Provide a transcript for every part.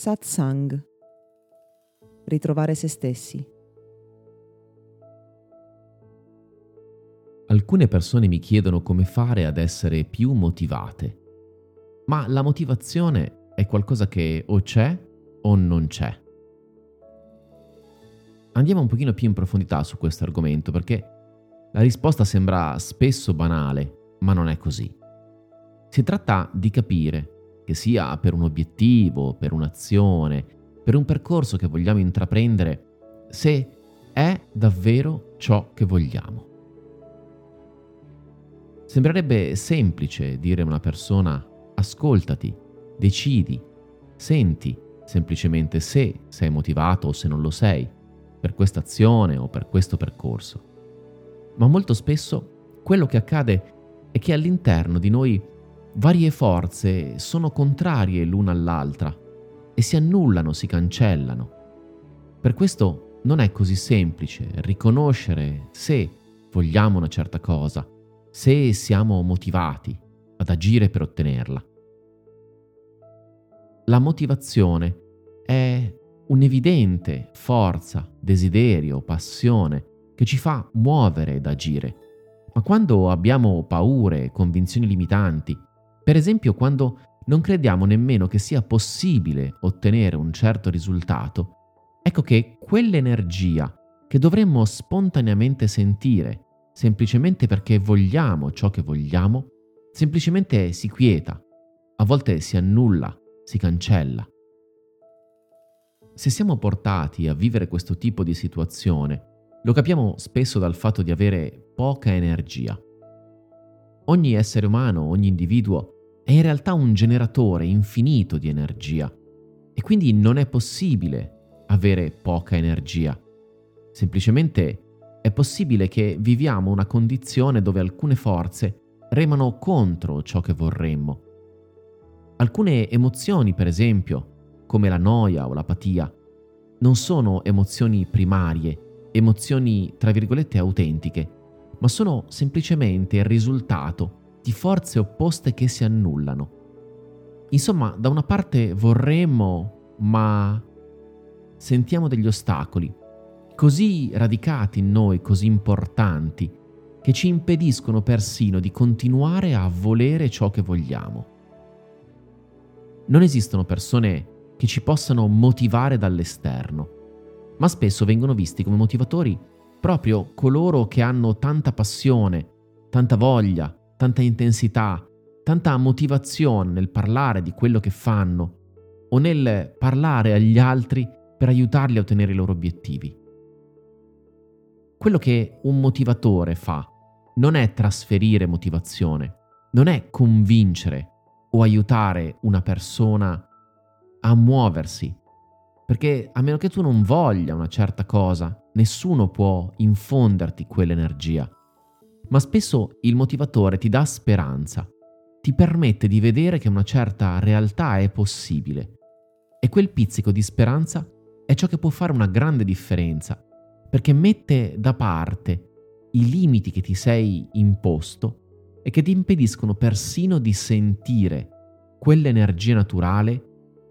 Satsang. Ritrovare se stessi. Alcune persone mi chiedono come fare ad essere più motivate, ma la motivazione è qualcosa che o c'è o non c'è. Andiamo un pochino più in profondità su questo argomento perché la risposta sembra spesso banale, ma non è così. Si tratta di capire che sia per un obiettivo, per un'azione, per un percorso che vogliamo intraprendere, se è davvero ciò che vogliamo. Sembrerebbe semplice dire a una persona ascoltati, decidi, senti semplicemente se sei motivato o se non lo sei per questa azione o per questo percorso. Ma molto spesso quello che accade è che all'interno di noi varie forze sono contrarie l'una all'altra e si annullano, si cancellano. Per questo non è così semplice riconoscere se vogliamo una certa cosa, se siamo motivati ad agire per ottenerla. La motivazione è un'evidente forza, desiderio, passione che ci fa muovere ed agire. Ma quando abbiamo paure, convinzioni limitanti, per esempio, quando non crediamo nemmeno che sia possibile ottenere un certo risultato, ecco che quell'energia che dovremmo spontaneamente sentire, semplicemente perché vogliamo ciò che vogliamo, semplicemente si quieta, a volte si annulla, si cancella. Se siamo portati a vivere questo tipo di situazione, lo capiamo spesso dal fatto di avere poca energia. Ogni essere umano, ogni individuo è in realtà un generatore infinito di energia e quindi non è possibile avere poca energia. Semplicemente è possibile che viviamo una condizione dove alcune forze remano contro ciò che vorremmo. Alcune emozioni, per esempio, come la noia o l'apatia, non sono emozioni primarie, emozioni tra virgolette autentiche, ma sono semplicemente il risultato di forze opposte che si annullano. Insomma, da una parte vorremmo, ma sentiamo degli ostacoli, così radicati in noi, così importanti, che ci impediscono persino di continuare a volere ciò che vogliamo. Non esistono persone che ci possano motivare dall'esterno, ma spesso vengono visti come motivatori proprio coloro che hanno tanta passione, tanta voglia, tanta intensità, tanta motivazione nel parlare di quello che fanno o nel parlare agli altri per aiutarli a ottenere i loro obiettivi. Quello che un motivatore fa non è trasferire motivazione, non è convincere o aiutare una persona a muoversi, perché a meno che tu non voglia una certa cosa, nessuno può infonderti quell'energia. Ma spesso il motivatore ti dà speranza, ti permette di vedere che una certa realtà è possibile. E quel pizzico di speranza è ciò che può fare una grande differenza, perché mette da parte i limiti che ti sei imposto e che ti impediscono persino di sentire quell'energia naturale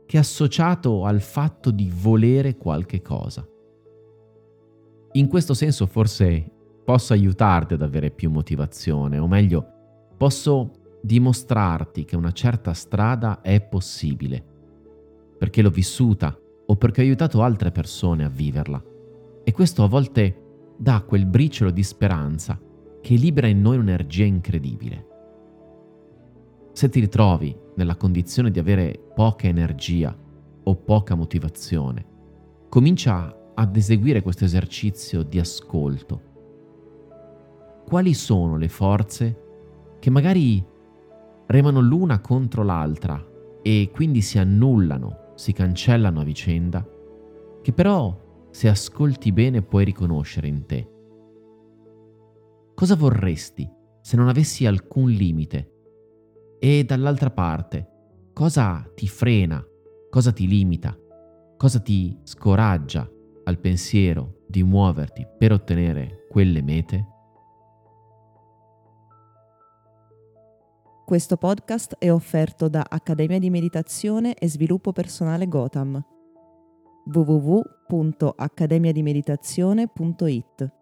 che è associato al fatto di volere qualche cosa. In questo senso forse posso aiutarti ad avere più motivazione, o meglio, posso dimostrarti che una certa strada è possibile, perché l'ho vissuta o perché ho aiutato altre persone a viverla. E questo a volte dà quel briciolo di speranza che libera in noi un'energia incredibile. Se ti ritrovi nella condizione di avere poca energia o poca motivazione, comincia ad eseguire questo esercizio di ascolto. Quali sono le forze che magari remano l'una contro l'altra e quindi si annullano, si cancellano a vicenda, che però se ascolti bene puoi riconoscere in te. Cosa vorresti se non avessi alcun limite? E dall'altra parte, cosa ti frena, cosa ti limita, cosa ti scoraggia al pensiero di muoverti per ottenere quelle mete? Questo podcast è offerto da Accademia di Meditazione e Sviluppo Personale Gotham www.accademiadimeditazione.it